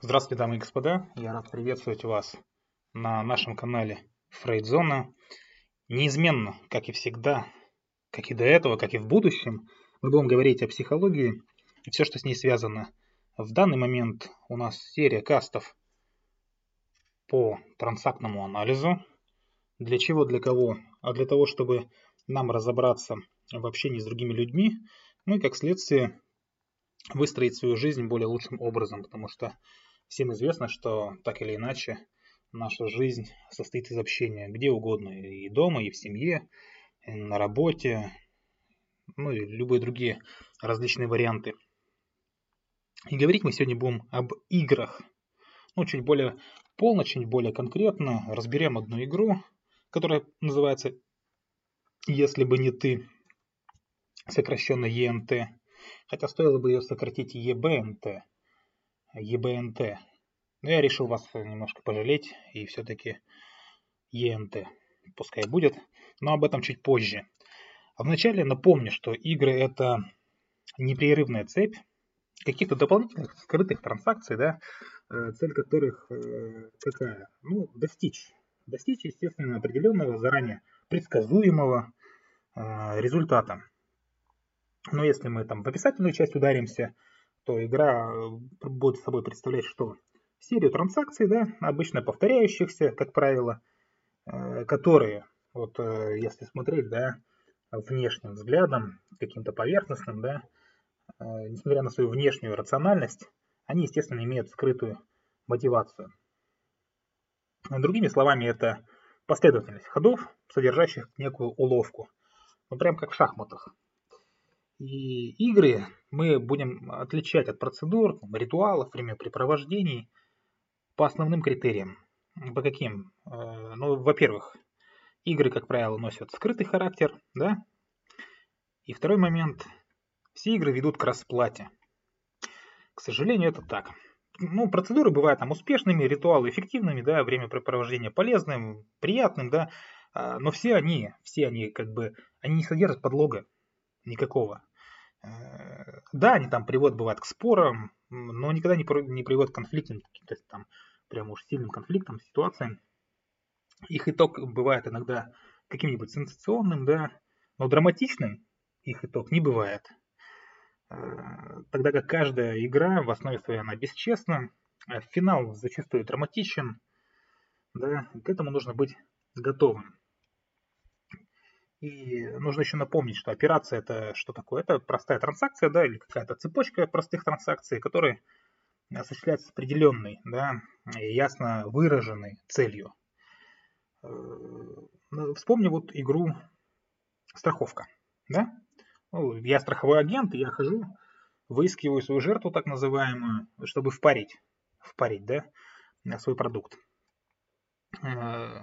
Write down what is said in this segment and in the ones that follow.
Здравствуйте, дамы и господа. Я рад приветствовать вас на нашем канале Фрейдзона. Неизменно, как и всегда, как и до этого, как и в будущем, мы будем говорить о психологии и все, что с ней связано. В данный момент у нас серия кастов по трансактному анализу. Для чего, для кого? А для того, чтобы нам разобраться в общении с другими людьми, ну и как следствие выстроить свою жизнь более лучшим образом, потому что всем известно, что так или иначе наша жизнь состоит из общения где угодно, и дома, и в семье, и на работе, ну и любые другие различные варианты. И говорить мы сегодня будем об играх. Ну, чуть более полно, чуть более конкретно. Разберем одну игру, которая называется «Если бы не ты», сокращенно ЕНТ. Хотя стоило бы ее сократить ЕБНТ. ЕБНТ. Но я решил вас немножко пожалеть и все-таки ЕНТ пускай будет, но об этом чуть позже. А вначале напомню, что игры это непрерывная цепь каких-то дополнительных скрытых транзакций, да, э, цель которых э, какая? Ну, достичь. Достичь, естественно, определенного, заранее предсказуемого э, результата. Но если мы там в описательную часть ударимся, то игра будет собой представлять что? Серию транзакций, да, обычно повторяющихся, как правило, которые, вот если смотреть, да, внешним взглядом, каким-то поверхностным, да, несмотря на свою внешнюю рациональность, они, естественно, имеют скрытую мотивацию. Другими словами, это последовательность ходов, содержащих некую уловку. Ну, прям как в шахматах. И игры мы будем отличать от процедур, ритуалов, времяпрепровождений по основным критериям. По каким? Э, ну, во-первых, игры, как правило, носят скрытый характер, да? И второй момент, все игры ведут к расплате. К сожалению, это так. Ну, процедуры бывают там успешными, ритуалы эффективными, да, времяпрепровождение полезным, приятным, да, а, но все они, все они как бы, они не содержат подлога никакого. Э, да, они там приводят, бывает, к спорам, но никогда не, не приводят к конфликтам, то там прям уж сильным конфликтам, ситуациям. Их итог бывает иногда каким-нибудь сенсационным, да, но драматичным их итог не бывает. Э, тогда как каждая игра в основе своей она бесчестна, а финал зачастую драматичен, да, к этому нужно быть готовым. И нужно еще напомнить, что операция это что такое? Это простая транзакция, да, или какая-то цепочка простых транзакций, которые осуществляются с определенной, да, ясно выраженной целью. Э, ну, вспомни вот игру страховка, да? Ну, я страховой агент, и я хожу, выискиваю свою жертву, так называемую, чтобы впарить, впарить, да, свой продукт. Э,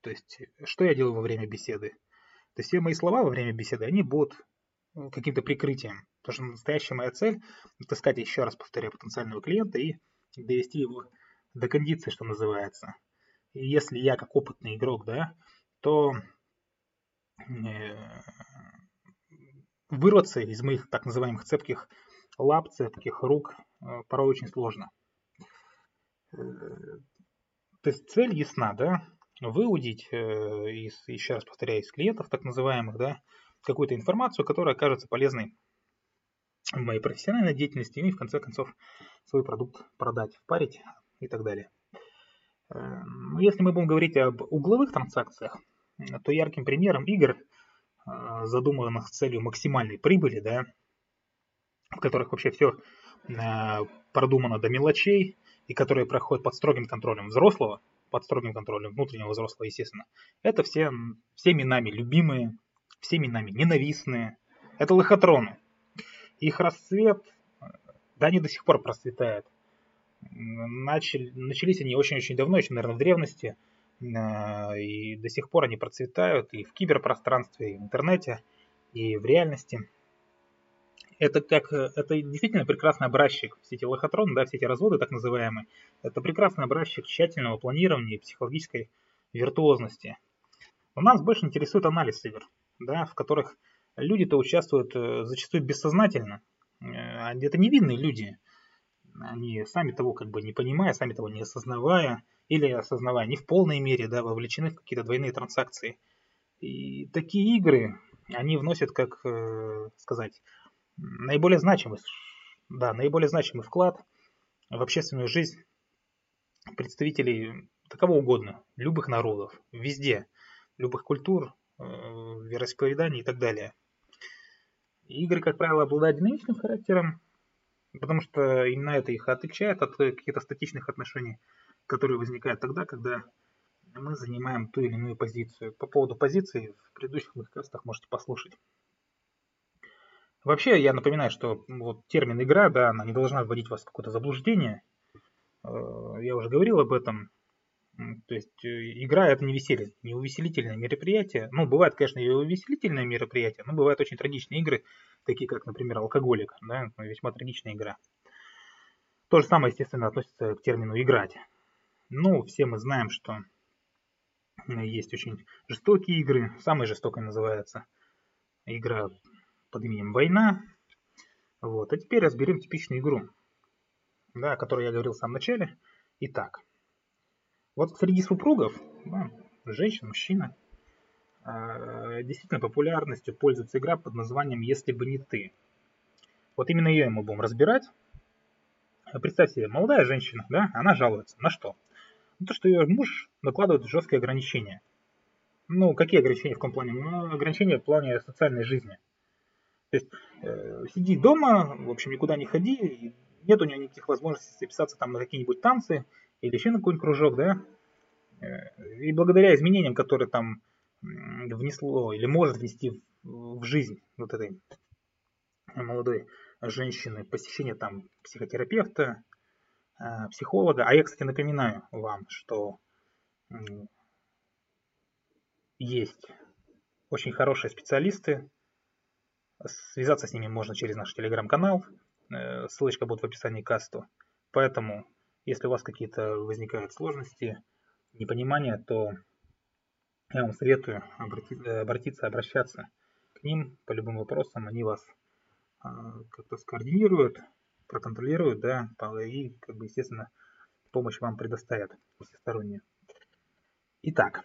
то есть, что я делаю во время беседы? То есть, все мои слова во время беседы, они будут каким-то прикрытием. Потому что настоящая моя цель – это сказать, еще раз повторяю, потенциального клиента и довести его до кондиции, что называется. И если я как опытный игрок, да, то э, вырваться из моих так называемых цепких лап, цепких рук э, порой очень сложно. Э, то есть цель ясна, да, выудить из, еще раз повторяю, из клиентов так называемых, да, какую-то информацию, которая окажется полезной в моей профессиональной деятельности и в конце концов свой продукт продать, впарить и так далее. Если мы будем говорить об угловых транзакциях, то ярким примером игр – а, задуманных с целью максимальной прибыли, да, в которых вообще все а, продумано до мелочей, и которые проходят под строгим контролем взрослого, под строгим контролем внутреннего взрослого, естественно, это все, всеми нами любимые, всеми нами ненавистные. Это лохотроны. Их расцвет, да, они до сих пор процветают. Начали, начались они очень-очень давно, еще, наверное, в древности – а, и до сих пор они процветают и в киберпространстве, и в интернете, и в реальности. Это как это действительно прекрасный образчик, все эти лохотроны, да, все эти разводы так называемые, это прекрасный образчик тщательного планирования и психологической виртуозности. У нас больше интересует анализ игр, да, в которых люди-то участвуют э, зачастую бессознательно. Э, это невинные люди. они сами того как бы не понимая, сами того не осознавая, или осознавая не в полной мере, да, вовлечены в какие-то двойные транзакции. И такие игры, они вносят, как э, сказать, наиболее значимый, да, наиболее значимый вклад в общественную жизнь представителей кого угодно, любых народов, везде, любых культур, э, вероисповеданий и так далее. Игры, как правило, обладают динамичным характером, потому что именно это их отличает от каких-то статичных отношений, которые возникают тогда, когда мы занимаем ту или иную позицию. По поводу позиции в предыдущих моих можете послушать. Вообще, я напоминаю, что вот термин игра, да, она не должна вводить вас в какое-то заблуждение. Э, я уже говорил об этом. То есть э, игра это не веселье, не увеселительное мероприятие. Ну, бывает, конечно, и увеселительное мероприятие, но бывают очень трагичные игры, такие как, например, алкоголик, да, весьма трагичная игра. То же самое, естественно, относится к термину играть. Ну, все мы знаем, что есть очень жестокие игры. Самой жестокой называется игра под именем «Война». Вот. А теперь разберем типичную игру, да, о которой я говорил в самом начале. Итак, вот среди супругов, да, женщин, мужчина, э, действительно популярностью пользуется игра под названием «Если бы не ты». Вот именно ее мы будем разбирать. Представьте себе, молодая женщина, да, она жалуется. На что? На то, что ее муж накладывает жесткие ограничения. Ну, какие ограничения в каком плане? Ну, ограничения в плане социальной жизни. То есть э, сиди дома, в общем, никуда не ходи, нет у нее никаких возможностей записаться там на какие-нибудь танцы или еще на какой-нибудь кружок, да. Э, и благодаря изменениям, которые там внесло или может внести в, жизнь вот этой молодой женщины, посещение там психотерапевта, э, психолога. А я, кстати, напоминаю вам, что есть очень хорошие специалисты, Связаться с ними можно через наш телеграм-канал. Э, ссылочка будет в описании к касту. Поэтому, если у вас какие-то возникают сложности, непонимания, то я вам советую обратиться, обратиться, обращаться к ним по любым вопросам. Они вас а, как-то скоординируют, проконтролируют, да, и, как бы, естественно, помощь вам предоставят всесторонне. Итак,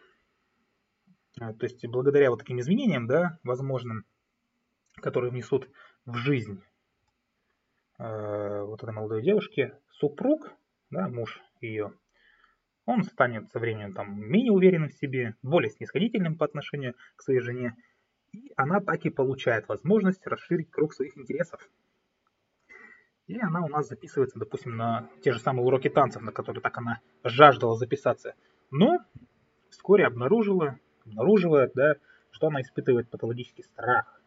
а, то есть благодаря вот таким изменениям, да, возможным, которые внесут в жизнь э, вот этой молодой девушки, супруг, да, муж ее, он станет со временем там менее уверенным в себе, более снисходительным по отношению к своей жене, и она так и получает возможность расширить круг своих интересов. И она у нас записывается, допустим, на те же самые уроки танцев, на которые так она жаждала записаться. Но вскоре обнаружила, обнаруживает, да, что она испытывает патологический страх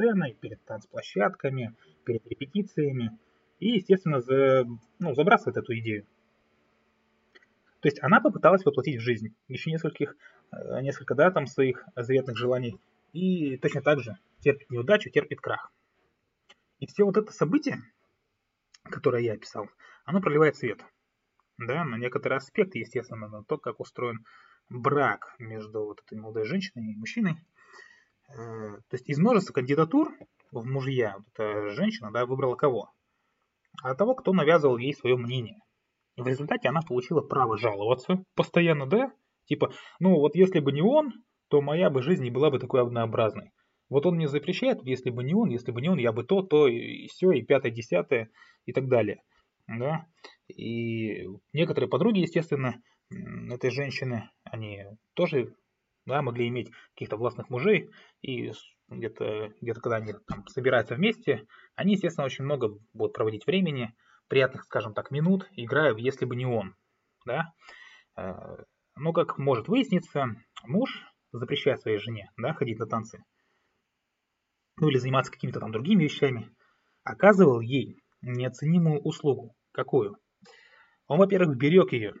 сценой, перед танцплощадками, перед репетициями. И, естественно, за, ну, забрасывает эту идею. То есть она попыталась воплотить в жизнь еще нескольких, э, несколько да, там своих заветных желаний. И точно так же терпит неудачу, терпит крах. И все вот это событие, которое я описал, оно проливает свет. Да, на некоторые аспекты, естественно, на то, как устроен брак между вот этой молодой женщиной и мужчиной. Э, то есть из множества кандидатур в мужья вот эта женщина да, выбрала кого? А того, кто навязывал ей свое мнение. И в результате она получила право жаловаться постоянно, да? Типа, ну вот если бы не он, то моя бы жизнь не была бы такой однообразной. Вот он мне запрещает, если бы не он, если бы не он, я бы то, то, и все, и пятое, десятое, и так далее. Да? И некоторые подруги, естественно, этой женщины, они тоже да, могли иметь каких-то властных мужей, и где-то, где-то когда они там, собираются вместе, они, естественно, очень много будут проводить времени, приятных, скажем так, минут, играя «Если бы не он». Да? Э, но, как может выясниться, муж запрещает своей жене да, ходить на танцы, ну или заниматься какими-то там другими вещами, оказывал ей неоценимую услугу. Какую? Он, во-первых, берег ее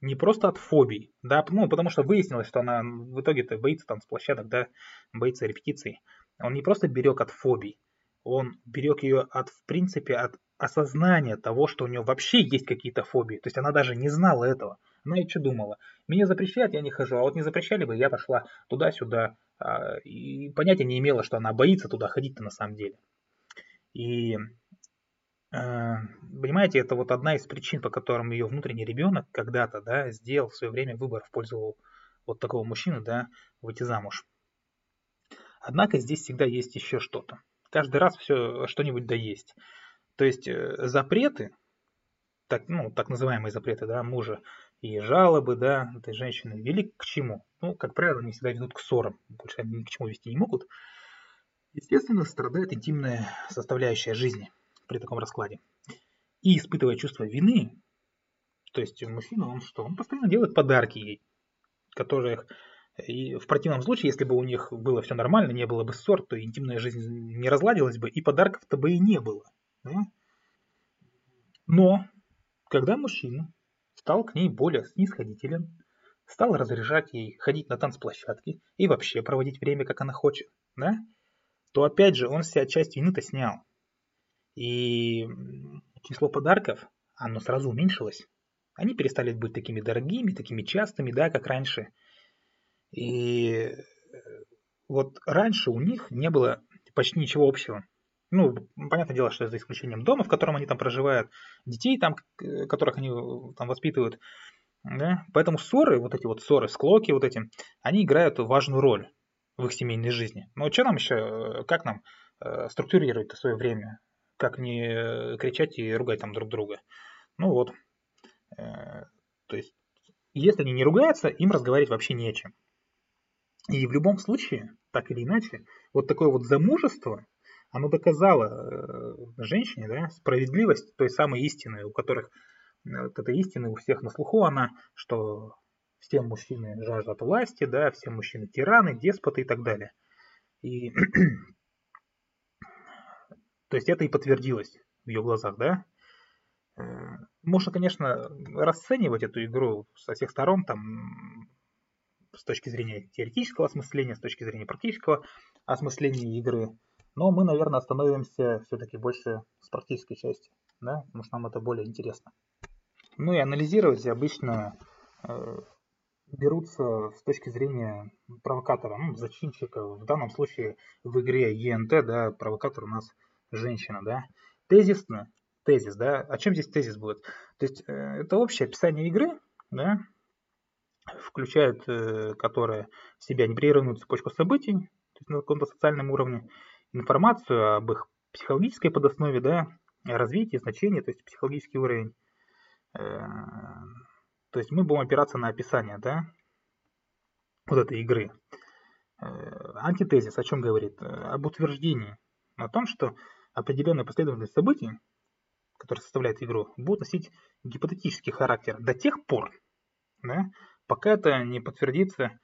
не просто от фобий, да, ну, потому что выяснилось, что она в итоге-то боится там с площадок, да, боится репетиций. Он не просто берег от фобий, он берег ее от, в принципе, от осознания того, что у нее вообще есть какие-то фобии. То есть она даже не знала этого. Она и что думала? Меня запрещают, я не хожу, а вот не запрещали бы, я пошла туда-сюда. А, и понятия не имела, что она боится туда ходить-то на самом деле. И понимаете, это вот одна из причин, по которым ее внутренний ребенок когда-то, да, сделал в свое время выбор в пользу вот такого мужчины, да, выйти замуж. Однако здесь всегда есть еще что-то. Каждый раз все что-нибудь да есть. То есть э, запреты, так, ну, так называемые запреты, да, мужа и жалобы, да, этой женщины вели к чему? Ну, как правило, они всегда ведут к ссорам, больше они ни к чему вести не могут. Естественно, страдает интимная составляющая жизни при таком раскладе. И испытывая чувство вины, то есть мужчина, он что? Он постоянно делает подарки ей, которые и в противном случае, если бы у них было все нормально, не было бы ссор, то интимная жизнь не разладилась бы, и подарков-то бы и не было. Да? Но, когда мужчина стал к ней более снисходителен, стал разрешать ей ходить на танцплощадки и вообще проводить время, как она хочет, да? то опять же он себя часть вины-то снял. И число подарков, оно сразу уменьшилось. Они перестали быть такими дорогими, такими частыми, да, как раньше. И э, вот раньше у них не было почти ничего общего. Ну, понятное дело, что за исключением дома, в котором они там проживают, детей там, которых они э, там воспитывают. Да? Поэтому ссоры, вот эти вот ссоры, склоки вот эти, они играют важную роль в их семейной жизни. Но что нам еще, э, как нам структурировать свое время? Как не кричать и ругать там друг друга? Ну вот. То есть, если они не ругаются, им разговаривать вообще не о чем. И в любом случае, так или иначе, вот такое вот замужество, оно доказало э, женщине да, справедливость той самой истины, у которых э, вот эта истина у всех на слуху, она, что все мужчины жаждут власти, да, все мужчины тираны, деспоты и так далее. И то есть это и подтвердилось в ее глазах, да. Э, можно, конечно, расценивать эту игру со всех сторон, там с точки зрения теоретического осмысления, с точки зрения практического осмысления игры. Но мы, наверное, остановимся все-таки больше с практической части, да, потому что нам это более интересно. Ну и анализировать обычно э, берутся с точки зрения провокатора, ну, зачинщика. В данном случае в игре ЕНТ, да, провокатор у нас женщина, да. Тезисно, тезис, да. О чем здесь тезис будет? То есть э, это общее описание игры, да, включает, э, которая в себя непрерывную цепочку событий, то есть на каком-то социальном уровне, информацию об их психологической подоснове, да, развитии, значении, то есть психологический уровень. Э, то есть мы будем опираться на описание, да, вот этой игры. Э, антитезис о чем говорит? Об утверждении, о том, что определенная последовательность событий, которая составляет игру, будет носить гипотетический характер до тех пор, да, пока это не подтвердится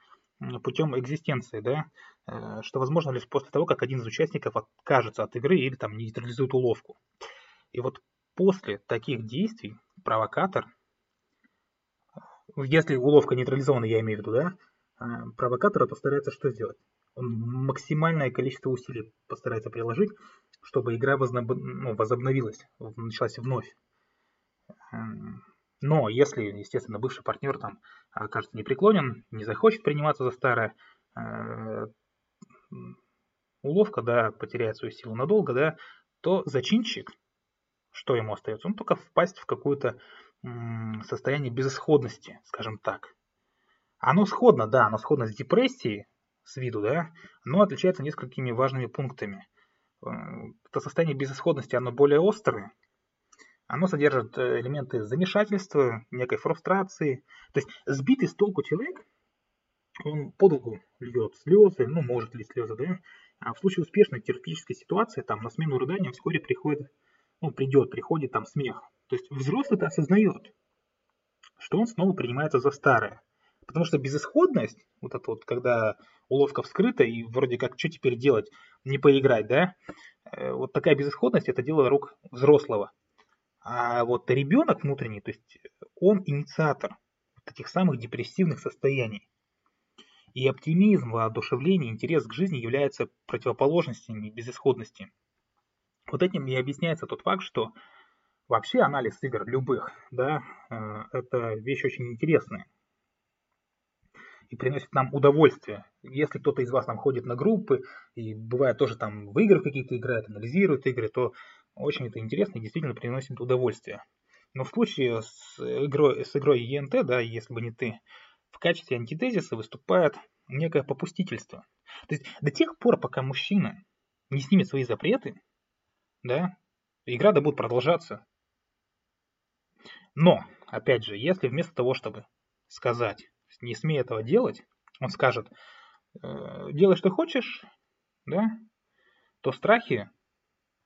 путем экзистенции, да, э, что возможно лишь после того, как один из участников откажется от игры или там нейтрализует уловку. И вот после таких действий провокатор, если уловка нейтрализована, я имею в виду, да, э, провокатор постарается что сделать? Он максимальное количество усилий постарается приложить, чтобы игра возноб... ну, возобновилась, началась вновь. Эм, но если, естественно, бывший партнер там окажется непреклонен, не захочет приниматься за старое, э, уловка, да, потеряет свою силу надолго, да, то зачинщик, что ему остается? Он только впасть в какое-то состояние безысходности, скажем так. Оно сходно, да, оно сходно с депрессией, с виду, да, но отличается несколькими важными пунктами. Э, это состояние безысходности, оно более острое, оно содержит э, элементы замешательства, некой фрустрации. То есть сбитый с толку человек, он подолгу льет слезы, ну, может ли слезы, да? А в случае успешной терапевтической ситуации, там, на смену рыдания вскоре приходит, ну, придет, приходит там смех. То есть взрослый-то осознает, что он снова принимается за старое. Потому что безысходность, вот это вот, когда уловка вскрыта, и вроде как, что теперь делать, не поиграть, да? Э, вот такая безысходность, это дело рук взрослого. А вот ребенок внутренний, то есть он инициатор этих самых депрессивных состояний. И оптимизм, воодушевление, интерес к жизни являются противоположностями безысходности. Вот этим и объясняется тот факт, что вообще анализ игр любых, да, э, это вещь очень интересная и приносит нам удовольствие. Если кто-то из вас там ходит на группы и бывает тоже там в игры какие-то играет, анализирует игры, то очень это интересно и действительно приносит удовольствие. Но в случае с игрой, с игрой ЕНТ, да, если бы не ты, в качестве антитезиса выступает некое попустительство. То есть до тех пор, пока мужчина не снимет свои запреты, да, игра да будет продолжаться. Но, опять же, если вместо того, чтобы сказать, не смей этого делать, он скажет, э, делай, что хочешь, да, то страхи,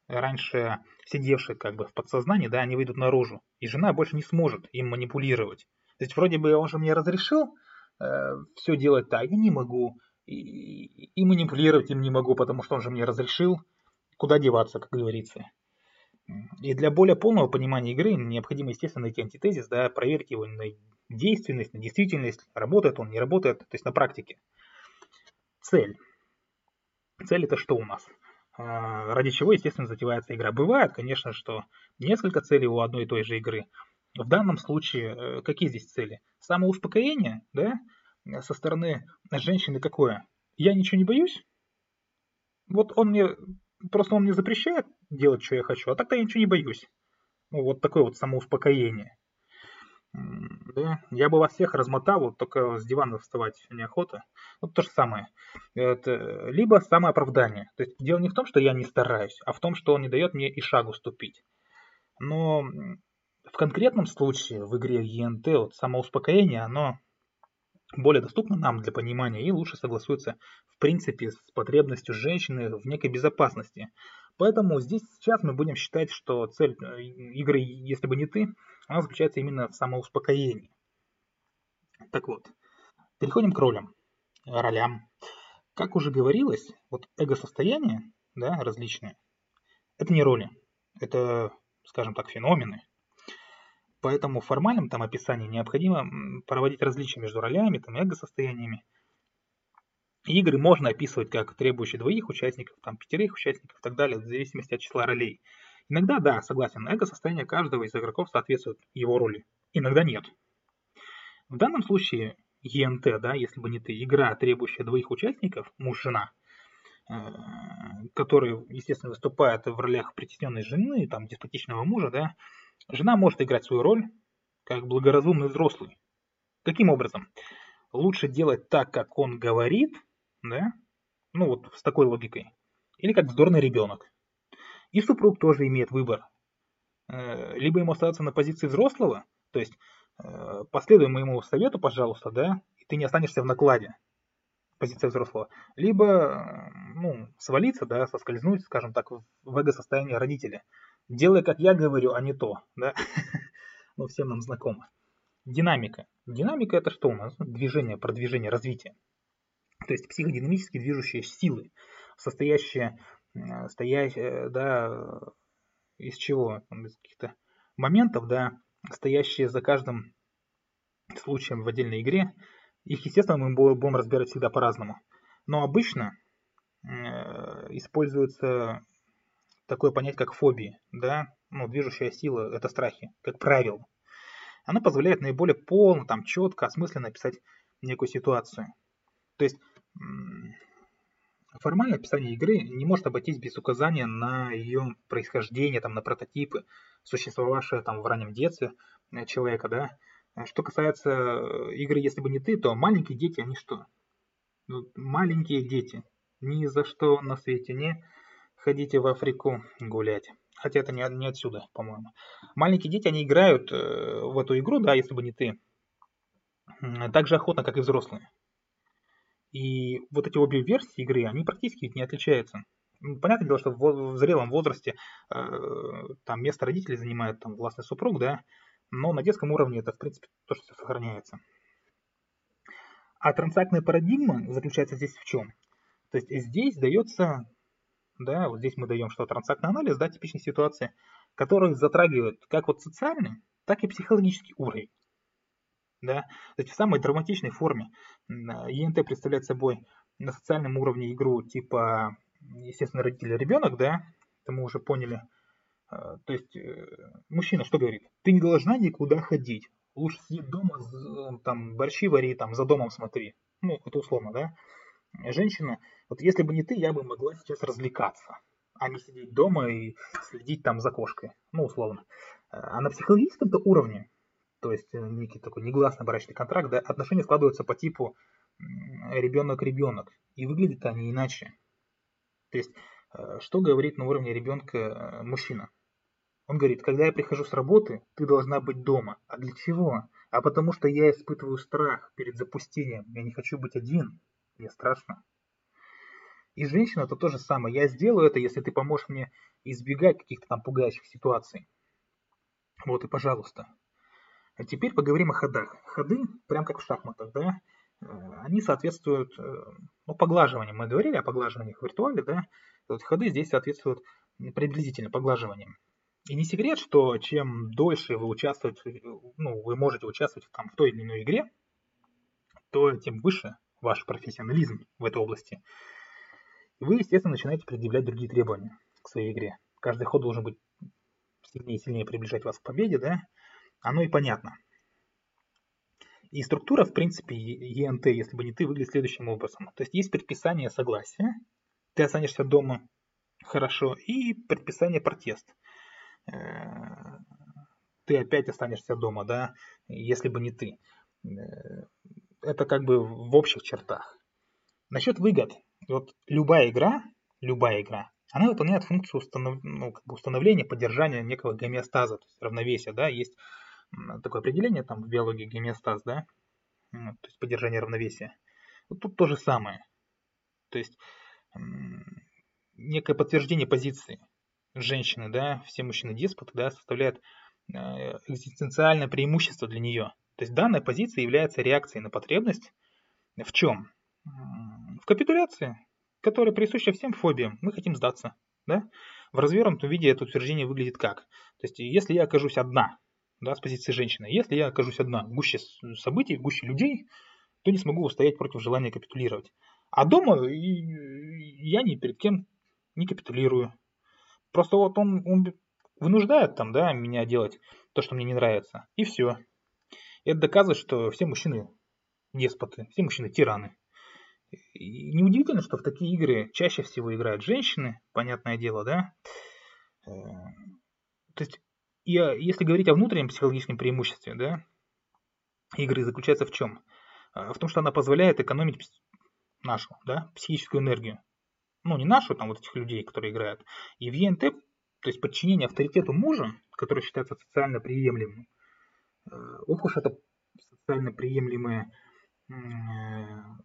раньше сидевшие как бы в подсознании, да, они выйдут наружу, и жена больше не сможет им манипулировать. То есть вроде бы он же мне разрешил э, все делать так, я не могу, и, и манипулировать им не могу, потому что он же мне разрешил, куда деваться, как говорится. И для более полного понимания игры необходимо, естественно, найти антитезис, да, проверить его на действенность, на действительность, работает он, не работает, то есть на практике. Цель. Цель это что у нас? А, ради чего, естественно, затевается игра. Бывает, конечно, что несколько целей у одной и той же игры. В данном случае, э, какие здесь цели? Самоуспокоение, да, со стороны женщины какое? Я ничего не боюсь? Вот он мне, просто он мне запрещает делать, что я хочу, а так-то я ничего не боюсь. Ну, вот такое вот самоуспокоение. Да, я бы вас всех размотал, вот только с дивана вставать неохота. Вот то же самое. Это, либо самооправдание. То есть дело не в том, что я не стараюсь, а в том, что он не дает мне и шагу ступить. Но в конкретном случае в игре ЕНТ вот самоуспокоение, оно более доступно нам для понимания и лучше согласуется в принципе с потребностью женщины в некой безопасности. Поэтому здесь сейчас мы будем считать, что цель э, игры «Если бы не ты» она заключается именно в самоуспокоении. Так вот, переходим к ролям, ролям. Как уже говорилось, вот эго-состояния, да, различные, это не роли, это, скажем так, феномены. Поэтому в формальном там описании необходимо проводить различия между ролями, там, эго-состояниями. Игры можно описывать как требующие двоих участников, там, пятерых участников и так далее, в зависимости от числа ролей. Иногда, да, согласен, эго-состояние каждого из игроков соответствует его роли. Иногда нет. В данном случае ЕНТ, да, если бы не ты, игра, требующая двоих участников, муж-жена, э, которые, естественно, выступают в ролях притесненной жены, там, деспотичного мужа, да, жена может играть свою роль как благоразумный взрослый. Каким образом? Лучше делать так, как он говорит, да, ну вот с такой логикой, или как вздорный ребенок. И супруг тоже имеет выбор. Э, либо ему остаться на позиции взрослого, то есть э, последуй моему совету, пожалуйста, да, и ты не останешься в накладе, позиция взрослого, либо э, ну, свалиться, да, соскользнуть, скажем так, в эго-состояние родителя. Делай, как я говорю, а не то, да, ну, всем нам знакомо. Динамика. Динамика это что у нас? Движение, продвижение, развитие. То есть психодинамически движущие силы, состоящие Э, стоящие, да, из чего? Из каких-то моментов, да, стоящие за каждым случаем в отдельной игре. Их, естественно, мы будем разбирать всегда по-разному. Но обычно э, используется такое понятие, как фобии, да, ну, движущая сила, это страхи, как правило. Она позволяет наиболее полно, там, четко, осмысленно описать некую ситуацию. То есть Формальное описание игры не может обойтись без указания на ее происхождение, там, на прототипы, существовавшие там, в раннем детстве э, человека. Да? Что касается э, игры «Если бы не ты», то маленькие дети, они что? Ну, маленькие дети. Ни за что на свете не ходите в Африку гулять. Хотя это не, не отсюда, по-моему. Маленькие дети, они играют э, в эту игру, да, если бы не ты, так же охотно, как и взрослые. И вот эти обе версии игры, они практически не отличаются. Ну, понятное дело, что в, зрелом возрасте э, там место родителей занимает там властный супруг, да, но на детском уровне это, в принципе, тоже все сохраняется. А трансактная парадигма заключается здесь в чем? То есть здесь дается, да, вот здесь мы даем, что трансактный анализ, да, типичной ситуации, который затрагивает как вот социальный, так и психологический уровень да, то есть в самой драматичной форме. ЕНТ представляет собой на социальном уровне игру типа, естественно, родитель-ребенок, да, это мы уже поняли. А, то есть э, мужчина что говорит? Ты не должна никуда ходить. Лучше сиди дома, там, борщи вари, там, за домом смотри. Ну, это условно, да. Женщина, вот если бы не ты, я бы могла сейчас развлекаться. а не сидеть дома и следить там за кошкой, ну, условно. А на психологическом-то уровне, то есть э, некий такой негласный брачный контракт, да, отношения складываются по типу ребенок-ребенок, и выглядят они иначе. То есть, э, что говорит на уровне ребенка э, мужчина? Он говорит, когда я прихожу с работы, ты должна быть дома. А для чего? А потому что я испытываю страх перед запустением. Я не хочу быть один. Мне страшно. И женщина это то же самое. Я сделаю это, если ты поможешь мне избегать каких-то там пугающих ситуаций. Вот и пожалуйста. А теперь поговорим о ходах. Ходы, прям как в шахматах, да, э, они соответствуют э, ну, поглаживанию. Мы говорили о поглаживаниях в виртуале, да, вот ходы здесь соответствуют приблизительно поглаживаниям. И не секрет, что чем дольше вы участвуете, ну, вы можете участвовать там, в той или иной игре, то тем выше ваш профессионализм в этой области. И вы, естественно, начинаете предъявлять другие требования к своей игре. Каждый ход должен быть сильнее и сильнее приближать вас к победе, да? Оно и понятно. И структура, в принципе, ЕНТ, если бы не ты, выглядит следующим образом. То есть есть предписание согласия, ты останешься дома хорошо, и предписание протест. Ты опять останешься дома, да, если бы не ты. Это как бы в общих чертах. Насчет выгод. Вот любая игра, любая игра, она выполняет функцию установ... ну, как бы установления, поддержания некого гомеостаза, то есть равновесия, да, есть такое определение там в биологии гомеостаз, да, то есть поддержание равновесия. Вот тут то же самое. То есть некое подтверждение позиции женщины, да, все мужчины деспоты, да, составляет э, экзистенциальное преимущество для нее. То есть данная позиция является реакцией на потребность в чем? В капитуляции, которая присуща всем фобиям. Мы хотим сдаться. Да? В развернутом виде это утверждение выглядит как? То есть, если я окажусь одна, да, с позиции женщины, если я окажусь одна в гуще событий, в гуще людей, то не смогу устоять против желания капитулировать. А дома я ни перед кем не капитулирую. Просто вот он, он вынуждает там, да, меня делать то, что мне не нравится. И все. Это доказывает, что все мужчины деспоты, все мужчины тираны. И неудивительно, что в такие игры чаще всего играют женщины, понятное дело, да. Э, то есть, и, а, если говорить о внутреннем психологическом преимуществе, да, игры заключается в чем? Э, в том, что она позволяет экономить нашу, да, психическую энергию. Ну, не нашу, там, вот этих людей, которые играют. И в ЕНТ, то есть подчинение авторитету мужа, который считается социально приемлемым, Э, ох уж это социально приемлемые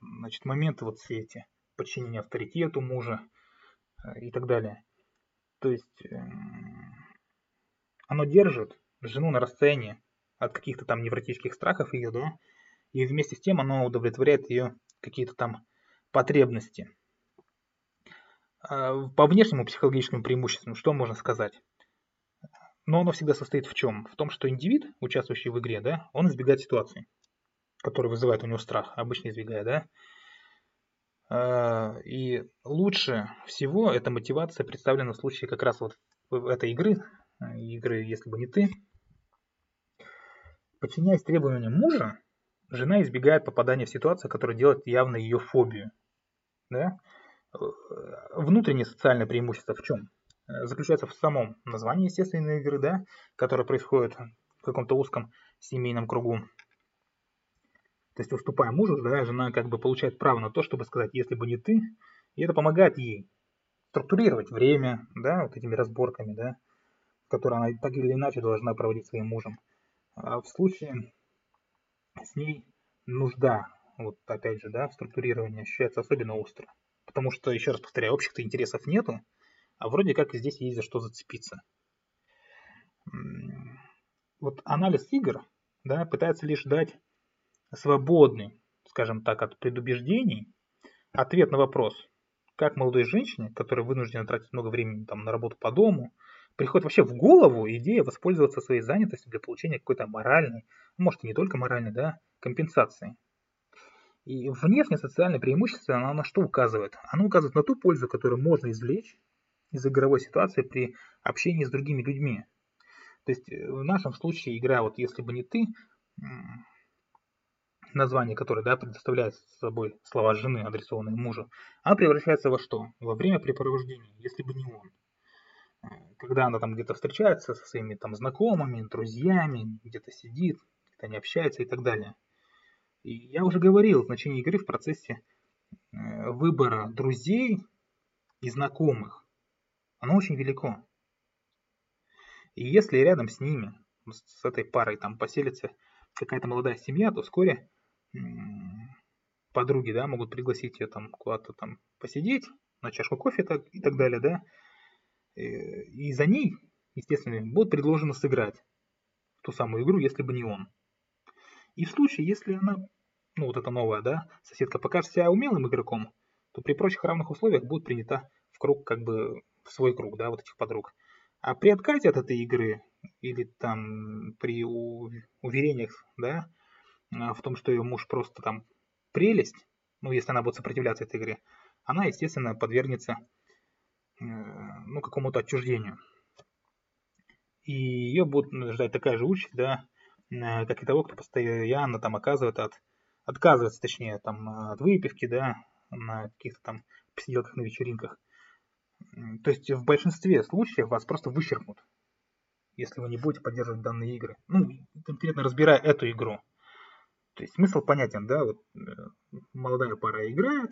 значит, моменты вот все эти подчинения авторитету мужа э, и так далее. То есть эм, оно держит жену на расстоянии от каких-то там невротических страхов ее, да, и вместе с тем оно удовлетворяет ее какие-то там потребности. А по внешнему психологическому преимуществу, что можно сказать? Но оно всегда состоит в чем? В том, что индивид, участвующий в игре, да, он избегает ситуации, которые вызывают у него страх, обычно избегая, да. А, и лучше всего эта мотивация представлена в случае как раз вот этой игры, игры «Если бы не ты». Подчиняясь требованиям мужа, жена избегает попадания в ситуацию, которая делает явно ее фобию. Да? Э, внутреннее социальное преимущество в чем? Э, заключается в самом названии естественной игры, да, которая происходит в каком-то узком семейном кругу. То есть, уступая мужу, да, жена как бы получает право на то, чтобы сказать, если бы не ты, и это помогает ей структурировать время, да, вот этими разборками, да, которые она так или иначе должна проводить своим мужем. А в случае с ней нужда, вот опять же, да, в структурировании ощущается особенно остро. Потому что, еще раз повторяю, общих-то интересов нету, а вроде как здесь есть за что зацепиться. Вот анализ игр да, пытается лишь дать свободный, скажем так, от предубеждений, ответ на вопрос, как молодой женщине, которая вынуждена тратить много времени там, на работу по дому, приходит вообще в голову идея воспользоваться своей занятостью для получения какой-то моральной, может и не только моральной, да, компенсации. И внешнее социальное преимущество, оно на что указывает? Оно указывает на ту пользу, которую можно извлечь из игровой ситуации при общении с другими людьми. То есть э, в нашем случае игра, вот если бы не ты, название которое да, предоставляет собой слова жены, адресованные мужу, она превращается во что? Во время препровождения, если бы не он. Когда она там где-то встречается со своими там знакомыми, друзьями, где-то сидит, где-то не общается и так далее. И я уже говорил, значение игры в процессе э, выбора друзей и знакомых, оно очень велико. И если рядом с ними, с этой парой там поселится какая-то молодая семья, то вскоре подруги, да, могут пригласить ее там куда-то там посидеть, на чашку кофе так, и так далее, да, и за ней, естественно, будет предложено сыграть ту самую игру, если бы не он. И в случае, если она, ну вот эта новая, да, соседка покажет себя умелым игроком, то при прочих равных условиях будет принята в круг, как бы, в свой круг, да, вот этих подруг. А при отказе от этой игры или там при уверениях, да, а, в том, что ее муж просто там прелесть, ну, если она будет сопротивляться этой игре, она, естественно, подвергнется э, ну, какому-то отчуждению. И ее будет ждать такая же участь, да, э, как и того, кто постоянно там оказывает от, отказывается, точнее, там, от выпивки, да, на каких-то там посиделках на вечеринках. То есть в большинстве случаев вас просто вычеркнут, если вы не будете поддерживать данные игры. Ну, конкретно разбирая эту игру. То есть смысл понятен, да, вот э, молодая пара играет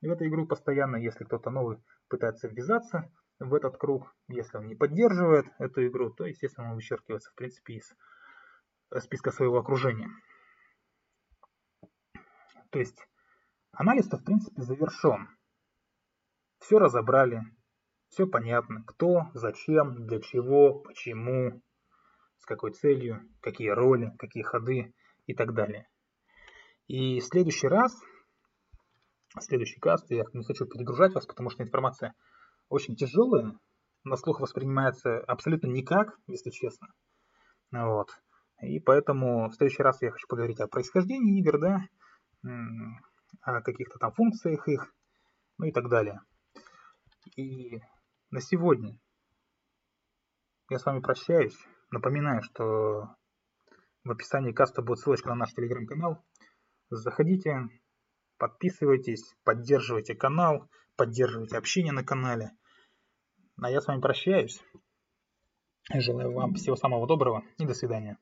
в эту игру постоянно, если кто-то новый пытается ввязаться в этот круг, если он не поддерживает эту игру, то, естественно, он вычеркивается, в принципе, из э, списка своего окружения. То есть анализ-то, в принципе, завершен. Все разобрали, все понятно, кто, зачем, для чего, почему, с какой целью, какие роли, какие ходы и так далее. И в следующий раз, следующий каст, я не хочу перегружать вас, потому что информация очень тяжелая, на слух воспринимается абсолютно никак, если честно. Вот. И поэтому в следующий раз я хочу поговорить о происхождении игр, да, о каких-то там функциях их, ну и так далее. И на сегодня я с вами прощаюсь. Напоминаю, что в описании каста будет ссылочка на наш телеграм-канал. Заходите, подписывайтесь, поддерживайте канал, поддерживайте общение на канале. А я с вами прощаюсь. Желаю вам всего самого доброго и до свидания.